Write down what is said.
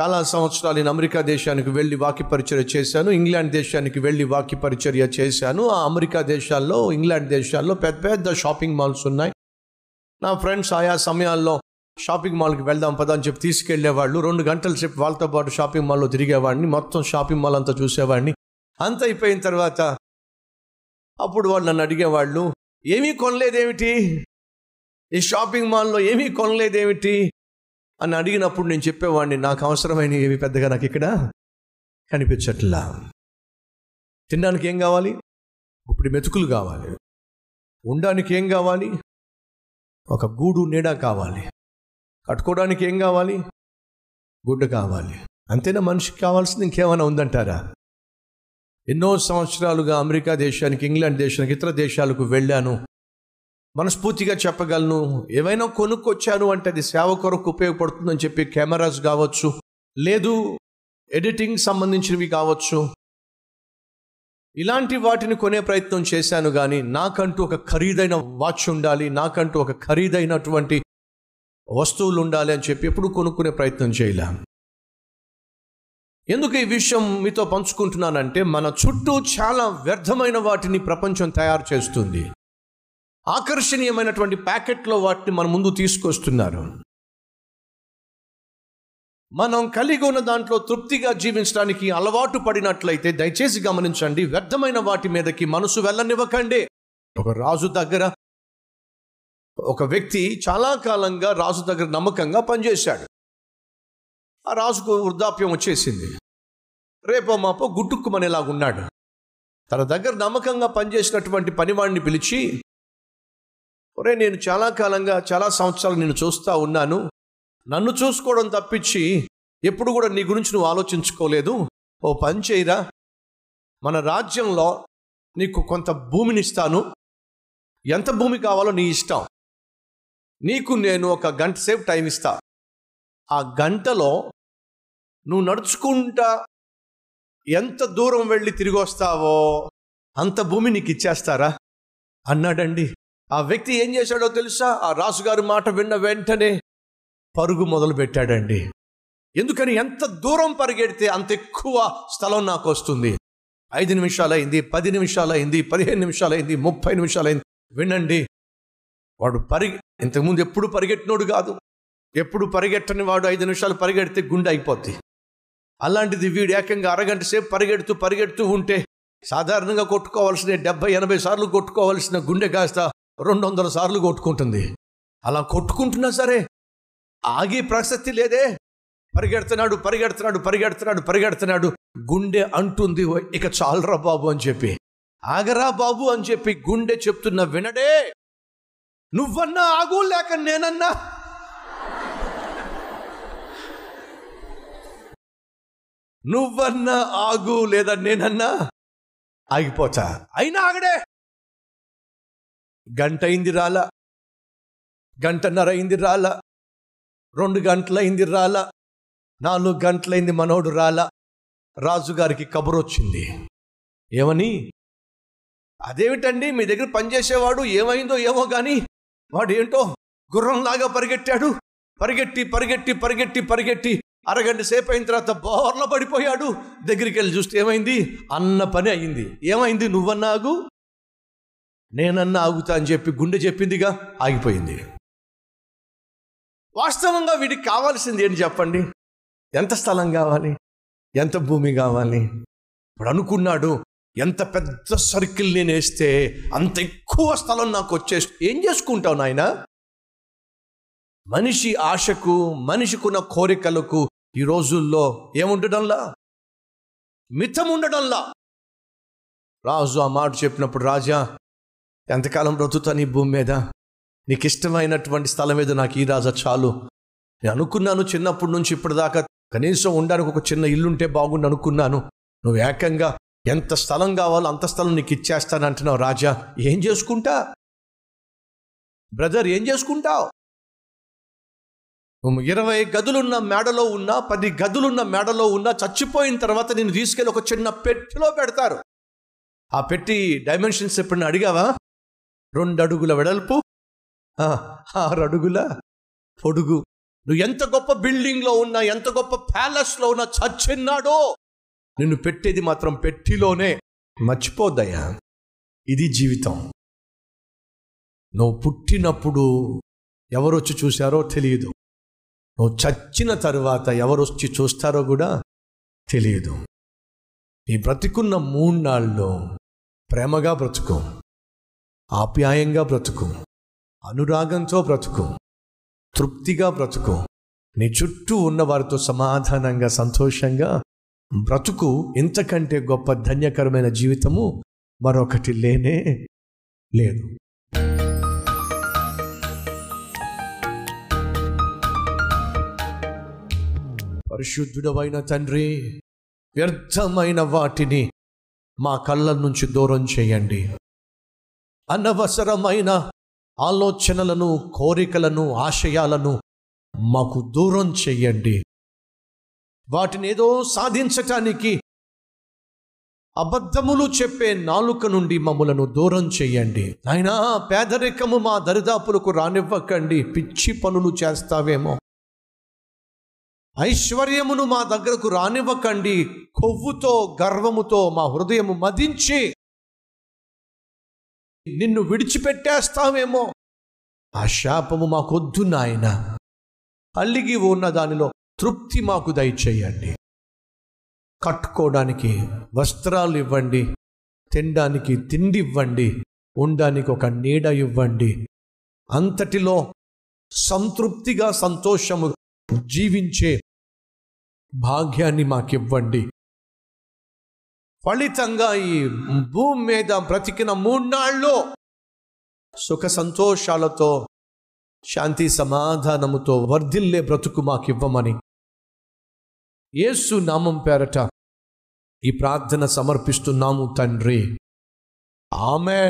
చాలా సంవత్సరాలు నేను అమెరికా దేశానికి వెళ్ళి వాక్య పరిచర్య చేశాను ఇంగ్లాండ్ దేశానికి వెళ్ళి వాక్య పరిచర్య చేశాను. ఆ అమెరికా దేశాల్లో ఇంగ్లాండ్ దేశాల్లో పెద్ద పెద్ద షాపింగ్ మాల్స్ ఉన్నాయి. నా ఫ్రెండ్స్ ఆయా సమయాల్లో షాపింగ్ మాల్కి వెళ్దాం పదా అని చెప్పి తీసుకెళ్ళేవాళ్ళు. రెండు గంటల సేపు వాళ్ళతో పాటు షాపింగ్ మాల్లో తిరిగేవాడిని మొత్తం షాపింగ్ మాల్ అంతా చూసేవాడిని. అంత అయిపోయిన తర్వాత అప్పుడు వాళ్ళు నన్ను అడిగేవాళ్ళు ఏమీ కొనలేదేమిటి? ఈ షాపింగ్ మాల్లో ఏమీ కొనలేదేమిటి? అని అడిగినప్పుడు నేను చెప్పేవాడిని నాకు అవసరమైన ఏమి పెద్దగా నాకు ఇక్కడ కనిపించట్లా. తినడానికి ఏం కావాలి? ఇప్పుడు మెతుకులు కావాలి. ఉండడానికి ఏం కావాలి? ఒక గూడు నీడ కావాలి. కట్టుకోవడానికి ఏం కావాలి? గుడ్డ కావాలి. అంతేనా మనిషికి కావాల్సింది ఇంకేమైనా ఉందంటారా? ఎన్నో సంవత్సరాలుగా అమెరికా దేశానికి ఇంగ్లాండ్ దేశానికి ఇతర దేశాలకు వెళ్ళాను. మనస్ఫూర్తిగా చెప్పగలను. ఏమైనా కొనుక్కొచ్చాను అంటే అది సేవ కొరకు ఉపయోగపడుతుందని చెప్పి కెమెరాస్ కావచ్చు లేదు ఎడిటింగ్ సంబంధించినవి కావచ్చు. ఇలాంటి వాటిని కొనే ప్రయత్నం చేశాను కానీ నాకంటూ ఒక ఖరీదైన వాచ్ ఉండాలి నాకంటూ ఒక ఖరీదైనటువంటి వస్తువులు ఉండాలి అని చెప్పి ఎప్పుడు కొనుక్కునే ప్రయత్నం చేయలే. ఎందుకు ఈ విషయం మీతో పంచుకుంటున్నానంటే మన చుట్టూ చాలా వ్యర్థమైన వాటిని ప్రపంచం తయారు చేస్తుంది. ఆకర్షణీయమైనటువంటి ప్యాకెట్లో వాటిని మన ముందు తీసుకొస్తున్నారు. మనం కలిగి ఉన్న దాంట్లో తృప్తిగా జీవించడానికి అలవాటు పడినట్లయితే దయచేసి గమనించండి వ్యర్థమైన వాటి మీదకి మనసు వెళ్ళనివ్వకండి. ఒక రాజు దగ్గర ఒక వ్యక్తి చాలా కాలంగా రాజు దగ్గర నమ్మకంగా పనిచేశాడు. ఆ రాజుకు వృద్ధాప్యం వచ్చేసింది. రేపో మాపో గుట్టుక్కుమనేలాగున్నాడు. తన దగ్గర నమ్మకంగా పనిచేసినటువంటి పనివాడిని పిలిచి ఒరే నేను చాలా కాలంగా చాలా సంవత్సరాలు నేను చూస్తూ ఉన్నాను. నన్ను చూసుకోవడం తప్పించి ఎప్పుడు కూడా నీ గురించి నువ్వు ఆలోచించుకోలేదు. ఓ పని చేయరా? మన రాజ్యంలో నీకు కొంత భూమిని ఇస్తాను ఎంత భూమి కావాలో నీ ఇష్టం. నీకు నేను ఒక గంట సేపు టైం ఇస్తా. ఆ గంటలో నువ్వు నడుచుకుంటా ఎంత దూరం వెళ్ళి తిరిగి వస్తావో అంత భూమి నీకు ఇచ్చేస్తారా? అన్నాడండి. ఆ వ్యక్తి ఏం చేశాడో తెలుసా? ఆ రాజుగారి మాట విన్న వెంటనే పరుగు మొదలు పెట్టాడండి ఎందుకని ఎంత దూరం పరిగెడితే అంత ఎక్కువ స్థలం నాకు వస్తుంది. ఐదు నిమిషాలు అయింది పది నిమిషాలు అయింది పదిహేను నిమిషాలు అయింది ముప్పై నిమిషాలు అయింది వినండి. వాడు పరిగె ఇంతకుముందు ఎప్పుడు పరిగెట్టినోడు కాదు. ఎప్పుడు పరిగెట్టని వాడు ఐదు నిమిషాలు పరిగెడితే గుండె అయిపోద్ది. అలాంటిది వీడు ఏకంగా అరగంట సేపు పరిగెడుతూ పరిగెడుతూ ఉంటే సాధారణంగా కొట్టుకోవాల్సిన డెబ్బై ఎనభై సార్లు కొట్టుకోవాల్సిన గుండె కాస్త రెండు వందల సార్లు కొట్టుకుంటుంది. అలా కొట్టుకుంటున్నా సరే ఆగే ప్రసక్తి లేదే. పరిగెడుతున్నాడు పరిగెడుతున్నాడు పరిగెడుతున్నాడు పరిగెడుతున్నాడు. గుండె అంటుంది "ఓ, ఇక చాలరా బాబు అని చెప్పి. ఆగరా బాబు అని చెప్పి గుండె చెప్తున్న వినడే నువ్వన్నా ఆగు లేక నేనన్నా? నువ్వన్నా ఆగు లేదా నేనన్నా? ఆగిపోతా. అయినా ఆగడే. గంట అయింది రాలా. గంటన్నర అయింది రాలా. రెండు గంటలైంది రాలా. నాలుగు గంటలైంది మనోడు రాలా. రాజుగారికి కబురు వచ్చింది ఏమని? అదేమిటండి మీ దగ్గర పనిచేసేవాడు ఏమైందో ఏమో కానీ వాడు ఏంటో గుర్రంలాగా పరిగెట్టాడు. పరిగెట్టి పరిగెట్టి పరిగెట్టి పరిగెట్టి అరగంట సేపు అయిన తర్వాత బోర్ల పడిపోయాడు. దగ్గరికి వెళ్ళి చూస్తే ఏమైంది? అన్న పని అయింది. ఏమైంది నువ్వన్నాగు? నేనన్నా ఆగుతా అని చెప్పి గుండె చెప్పిందిగా? ఆగిపోయింది. వాస్తవంగా వీడికి కావాల్సింది ఏంటి చెప్పండి? ఎంత స్థలం కావాలి? ఎంత భూమి కావాలి? ఇప్పుడు అనుకున్నాడు ఎంత పెద్ద సర్కిల్ నేను వేస్తే అంత ఎక్కువ స్థలం నాకు వచ్చే ఏం చేసుకుంటావు నాయన? మనిషి ఆశకు మనిషికున్న కోరికలకు ఈ రోజుల్లో ఏముండడంలా? మితం ఉండడంలా రాజు ఆ మాట చెప్పినప్పుడు రాజా ఎంతకాలం బ్రతుకుతాను నీ భూమి మీద? నీకు ఇష్టమైనటువంటి స్థలం మీద నాకు ఈ రాజా చాలు. నేను అనుకున్నాను చిన్నప్పటి నుంచి ఇప్పటిదాకా కనీసం ఉండడానికి ఒక చిన్న ఇల్లుంటే బాగుండు అనుకున్నాను. నువ్వు ఏకంగా ఎంత స్థలం కావాలో అంత స్థలం నీకు ఇచ్చేస్తాను అంటున్నావు రాజా. ఏం చేసుకుంటా? బ్రదర్ ఏం చేసుకుంటావు? నువ్వు ఇరవై గదులున్న మేడలో ఉన్నా పది గదులున్న మేడలో ఉన్నా చచ్చిపోయిన తర్వాత నేను తీసుకెళ్ళి ఒక చిన్న పెట్టిలో పెడతారు. ఆ పెట్టి డైమెన్షన్స్ ఎప్పుడైనా అడిగావా? రెండు అడుగుల వెడల్పు? ఆ, ఆరు అడుగుల పొడుగు. నువ్వు ఎంత గొప్ప బిల్డింగ్లో ఉన్నా ఎంత గొప్ప ప్యాలెస్లో ఉన్నా చచ్చిన్నాడో నిన్ను పెట్టేది మాత్రం పెట్టిలోనే మర్చిపోద్దయ్యా. ఇది జీవితం. నువ్వు పుట్టినప్పుడు ఎవరొచ్చి చూశారో తెలియదు. నువ్వు చచ్చిన తరువాత ఎవరొచ్చి చూస్తారో కూడా తెలియదు. ఈ బ్రతికున్న మూడు నాళ్ళు ప్రేమగా బ్రతుకు. ఆప్యాయంగా బ్రతుకు. అనురాగంతో బ్రతుకు. తృప్తిగా బ్రతుకు. నీ చుట్టూ ఉన్న వారితో సమాధానంగా సంతోషంగా బ్రతుకు. ఇంతకంటే గొప్ప ధన్యకరమైన జీవితము మరొకటి లేనే లేదు. పరిశుద్ధుడవైన తండ్రి వ్యర్థమైన వాటిని మా కళ్ళ నుంచి దూరం చేయండి. అనవసరమైన ఆలోచనలను కోరికలను ఆశయాలను మాకు దూరం చెయ్యండి వాటిని ఏదో సాధించటానికి అబద్ధములు చెప్పే నాలుక నుండి మమ్మలను దూరం చేయండి. అయినా పేదరికము మా దరిదాపులకు రానివ్వకండి. పిచ్చి పనులు చేస్తావేమో. ఐశ్వర్యమును మా దగ్గరకు రానివ్వకండి. కొవ్వుతో గర్వముతో మా హృదయము మదించి నిన్ను విడిచిపెట్టేస్తావేమో. ఆ శాపము మాకొద్దు నాయన. అల్లిగి ఉన్న దానిలో తృప్తి మాకు దయచేయండి. కట్టుకోవడానికి వస్త్రాలు ఇవ్వండి. తినడానికి తిండి ఇవ్వండి. ఉండడానికి ఒక నీడ ఇవ్వండి. అంతటిలో సంతృప్తిగా సంతోషము జీవించే భాగ్యాన్ని మాకివ్వండి. ఫలితంగా ఈ భూమి మీద బ్రతికిన మూడ్నాళ్ళు సుఖ సంతోషాలతో శాంతి సమాధానముతో వర్ధిల్లే బ్రతుకు మాకివ్వమని యేసు నామం పేరట ఈ ప్రార్థన సమర్పిస్తున్నాము తండ్రి. ఆమె